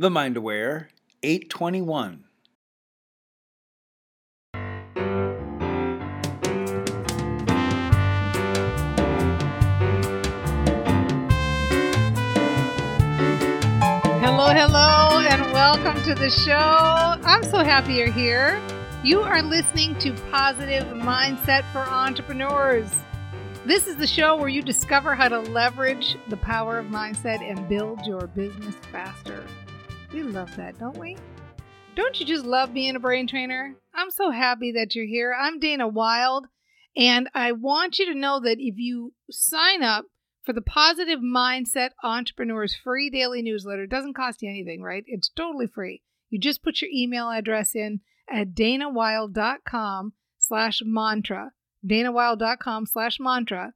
The Mind Aware 821. Hello, hello, and welcome to the show. I'm so happy you're here. You are listening to Positive Mindset for Entrepreneurs. This is the show where you discover how to leverage the power of mindset and build your business faster. We love that, don't we? Don't you just love being a brain trainer? I'm so happy that you're here. I'm Dana Wilde, and I want you to know that if you sign up for the Positive Mindset Entrepreneurs free daily newsletter, it doesn't cost you anything, right? It's totally free. You just put your email address in at danawilde.com slash mantra, danawilde.com slash mantra.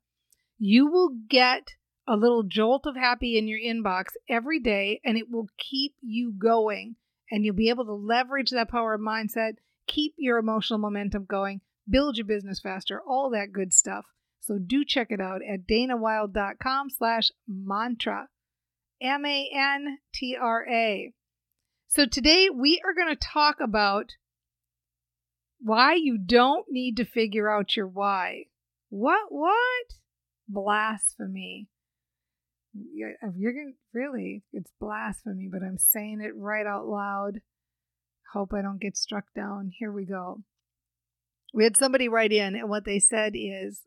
You will get a little jolt of happy in your inbox every day, and it will keep you going. And you'll be able to leverage that power of mindset, keep your emotional momentum going, build your business faster, all that good stuff. So do check it out at danawilde.com slash mantra, M A N T R A. So today we are going to talk about why you don't need to figure out your why. What? What? Blasphemy. Uh, you're going to really, it's blasphemy, but I'm saying it right out loud. Hope I don't get struck down. Here we go. We had somebody write in, and what they said is,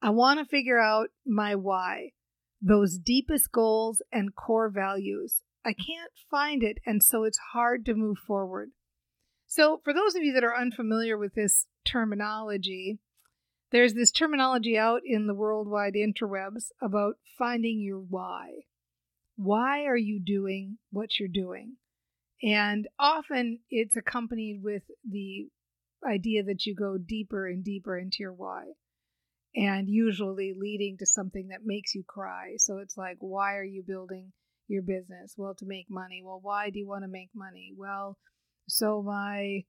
I want to figure out my why, those deepest goals and core values. I can't find it, and so it's hard to move forward. So, for those of you that are unfamiliar with this terminology, there's this terminology out in the worldwide interwebs about finding your why. Why are you doing what you're doing? And often it's accompanied with the idea that you go deeper and deeper into your why and usually leading to something that makes you cry. So it's like, why are you building your business? Well, to make money. Well, why do you want to make money? Well, so my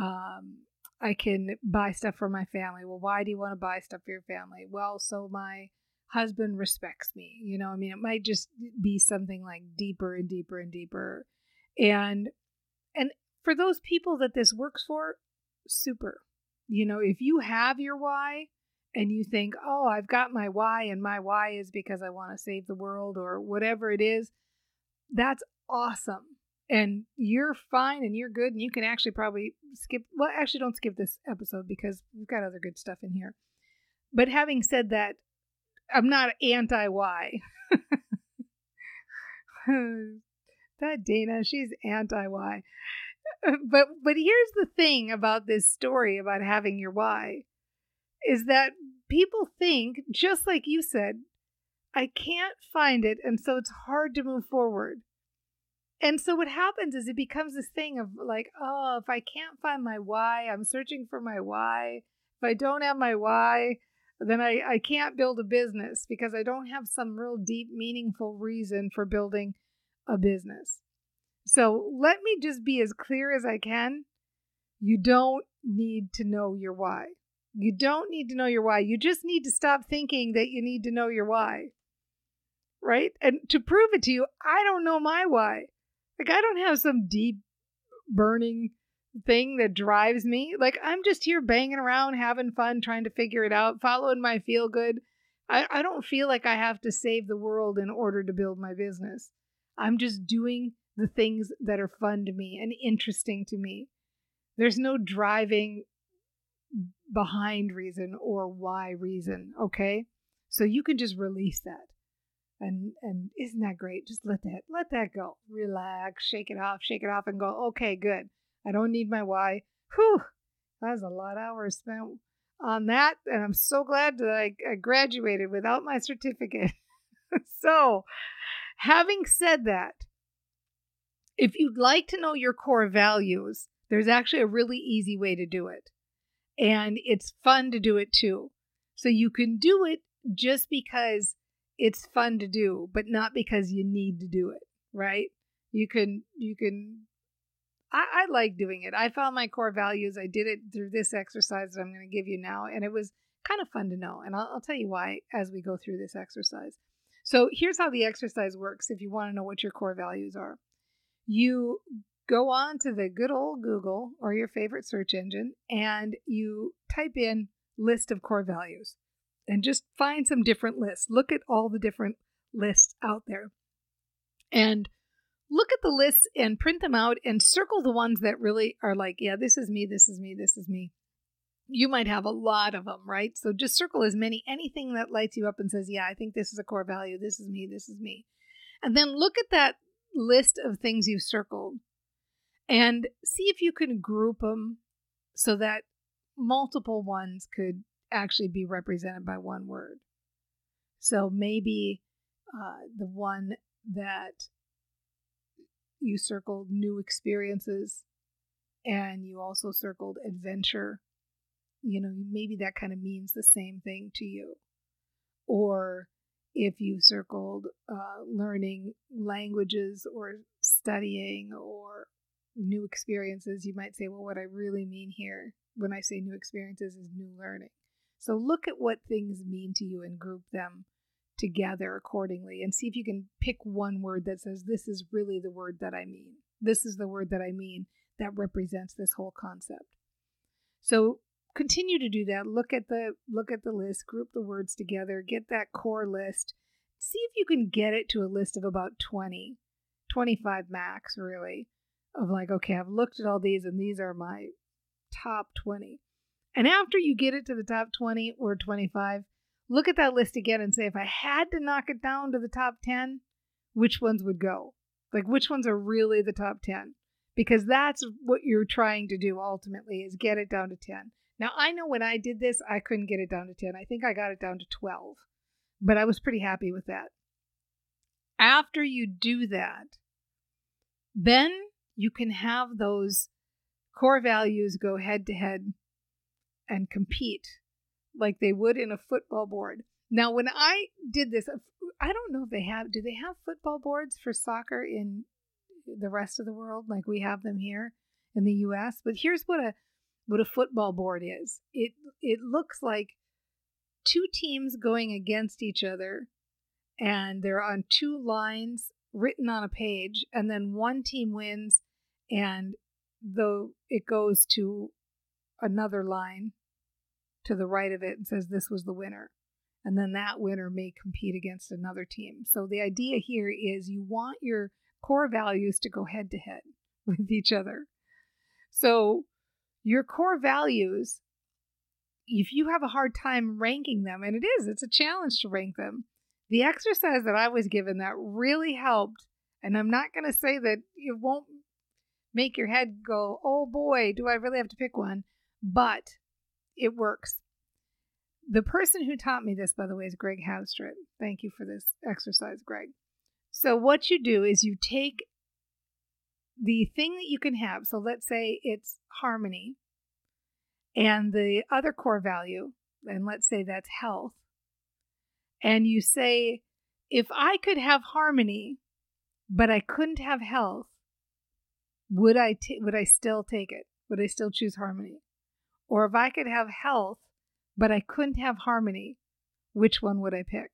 um, I can buy stuff for my family. Well, why do you want to buy stuff for your family? Well, so my husband respects me. You know, I mean, it might just be something like deeper and deeper and deeper. And and for those people that this works for, super. You know, if you have your why, and you think, oh, I've got my why, and my why is because I want to save the world or whatever it is, that's awesome. And you're fine and you're good, and you can actually probably skip. Well, actually, don't skip this episode because we've got other good stuff in here. But having said that, I'm not anti why. that Dana, she's anti why. But but here's the thing about this story about having your why is that people think, just like you said, I can't find it, and so it's hard to move forward. And so what happens is it becomes this thing of like, oh, if I can't find my why, I'm searching for my why. If I don't have my why, then I, I can't build a business because I don't have some real deep, meaningful reason for building a business. So let me just be as clear as I can. You don't need to know your why. You don't need to know your why. You just need to stop thinking that you need to know your why. Right? And to prove it to you, I don't know my why. Like, I don't have some deep, burning thing that drives me. Like, I'm just here banging around, having fun, trying to figure it out, following my feel good. I, I don't feel like I have to save the world in order to build my business. I'm just doing the things that are fun to me and interesting to me. There's no driving behind reason or why reason, okay? So you can just release that. And and isn't that great? Just let that let that go. Relax, shake it off, shake it off and go, okay, good. I don't need my why. Whew. That's a lot of hours spent on that. And I'm so glad that I, I graduated without my certificate. so having said that, if you'd like to know your core values, there's actually a really easy way to do it and it's fun to do it too. So you can do it just because it's fun to do, but not because you need to do it, right? You can, you can, I, I like doing it. I found my core values. I did it through this exercise that I'm going to give you now, and it was kind of fun to know. And I'll, I'll tell you why as we go through this exercise. So here's how the exercise works if you want to know what your core values are. you go on to the good old Google or your favorite search engine and you type in list of core values and just find some different lists. Look at all the different lists out there. And look at the lists and print them out and circle the ones that really are like, yeah, this is me, this is me, this is me. You might have a lot of them, right? So just circle as many, anything that lights you up and says, yeah, I think this is a core value, this is me, this is me. And then look at that list of things you've circled and see if you can group them so that multiple ones could actually be represented by one word. So maybe uh, the one that you circled new experiences and you also circled adventure, you know, maybe that kind of means the same thing to you. Or if you circled uh, learning languages or studying or new experiences, you might say, well, what I really mean here when I say new experiences is new learning. So look at what things mean to you and group them together accordingly and see if you can pick one word that says, this is really the word that I mean. This is the word that I mean that represents this whole concept. So continue to do that. Look at the look at the list, group the words together, get that core list. See if you can get it to a list of about 20, 25 max really of like, okay, I've looked at all these and these are my top 20. And after you get it to the top 20 or 25, look at that list again and say, if I had to knock it down to the top 10, which ones would go? Like, which ones are really the top 10? Because that's what you're trying to do ultimately is get it down to 10. Now, I know when I did this, I couldn't get it down to 10. I think I got it down to 12, but I was pretty happy with that. After you do that, then you can have those core values go head to head and compete like they would in a football board. Now, when I did this, uh, I don't know if they have, do they have football boards for soccer in the rest of the world like we have them here in the US? But here's what a what a football board is. It it looks like two teams going against each other and they're on two lines written on a page and then one team wins and though it goes to another line to the right of it and says this was the winner. And then that winner may compete against another team. So the idea here is you want your core values to go head to head with each other. So your core values if you have a hard time ranking them and it is it's a challenge to rank them the exercise that i was given that really helped and i'm not going to say that it won't make your head go, oh boy, do I really have to pick one? But it works. The person who taught me this, by the way, is Greg Housestrit. Thank you for this exercise, Greg. So, what you do is you take the thing that you can have. So, let's say it's harmony, and the other core value, and let's say that's health. And you say, if I could have harmony, but I couldn't have health, would I t- would I still take it? Would I still choose harmony? Or if I could have health, but I couldn't have harmony, which one would I pick?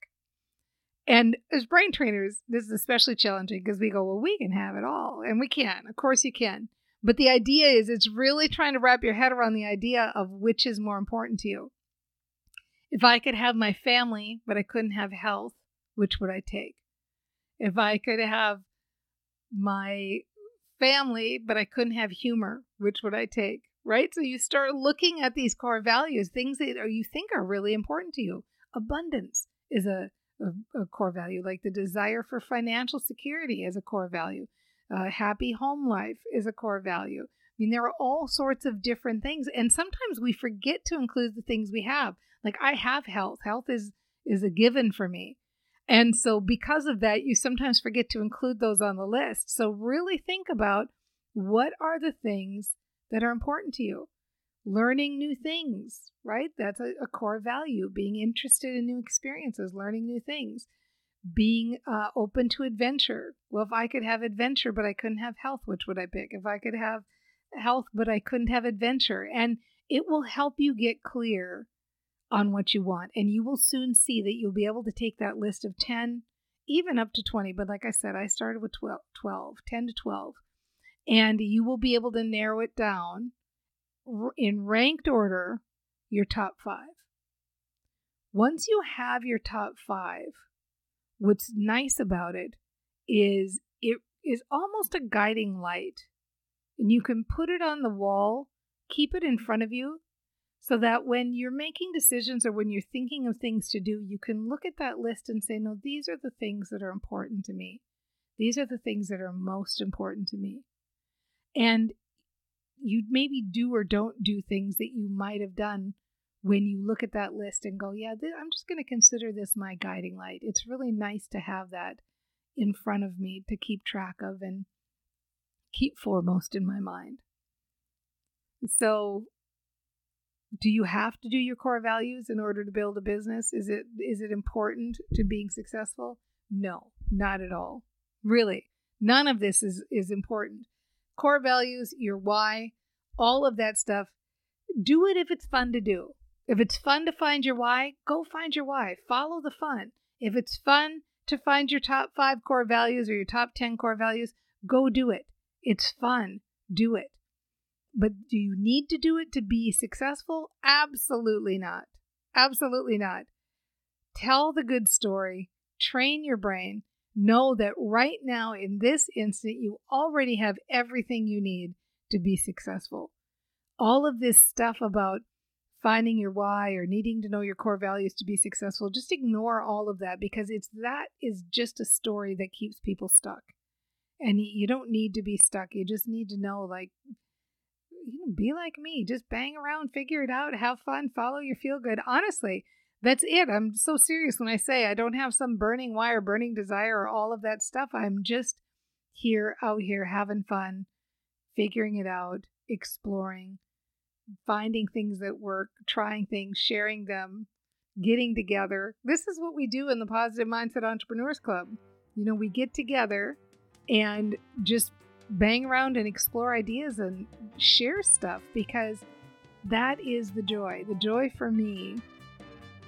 And as brain trainers, this is especially challenging because we go, well, we can have it all. And we can. Of course you can. But the idea is it's really trying to wrap your head around the idea of which is more important to you. If I could have my family, but I couldn't have health, which would I take? If I could have my family, but I couldn't have humor. Which would I take? Right? So you start looking at these core values, things that you think are really important to you. Abundance is a, a, a core value, like the desire for financial security is a core value. Uh, happy home life is a core value. I mean, there are all sorts of different things, and sometimes we forget to include the things we have. Like I have health. Health is is a given for me. And so, because of that, you sometimes forget to include those on the list. So, really think about what are the things that are important to you. Learning new things, right? That's a, a core value. Being interested in new experiences, learning new things. Being uh, open to adventure. Well, if I could have adventure, but I couldn't have health, which would I pick? If I could have health, but I couldn't have adventure. And it will help you get clear on what you want. And you will soon see that you'll be able to take that list of 10 even up to 20. But like I said, I started with 12, 12 10 to 12. And you will be able to narrow it down in ranked order your top five. Once you have your top five, what's nice about it is it is almost a guiding light. And you can put it on the wall, keep it in front of you, so that when you're making decisions or when you're thinking of things to do, you can look at that list and say, no, these are the things that are important to me. These are the things that are most important to me. And you maybe do or don't do things that you might have done when you look at that list and go, yeah, th- I'm just going to consider this my guiding light. It's really nice to have that in front of me to keep track of and keep foremost in my mind. So, do you have to do your core values in order to build a business? Is it is it important to being successful? No, not at all. Really. None of this is is important. Core values, your why, all of that stuff. Do it if it's fun to do. If it's fun to find your why, go find your why. Follow the fun. If it's fun to find your top 5 core values or your top 10 core values, go do it. It's fun. Do it. But do you need to do it to be successful? Absolutely not. Absolutely not. Tell the good story, train your brain. Know that right now, in this instant, you already have everything you need to be successful. All of this stuff about finding your why or needing to know your core values to be successful, just ignore all of that because it's that is just a story that keeps people stuck. And you don't need to be stuck. You just need to know, like, you know, be like me. Just bang around, figure it out, have fun, follow your feel good. Honestly, that's it. I'm so serious when I say I don't have some burning wire, burning desire, or all of that stuff. I'm just here, out here, having fun, figuring it out, exploring, finding things that work, trying things, sharing them, getting together. This is what we do in the Positive Mindset Entrepreneurs Club. You know, we get together and just bang around and explore ideas and share stuff because that is the joy. The joy for me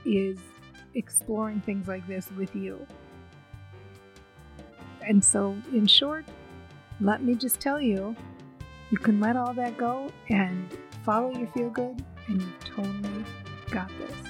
is exploring things like this with you. And so, in short, let me just tell you you can let all that go and follow your feel good, and you've totally got this.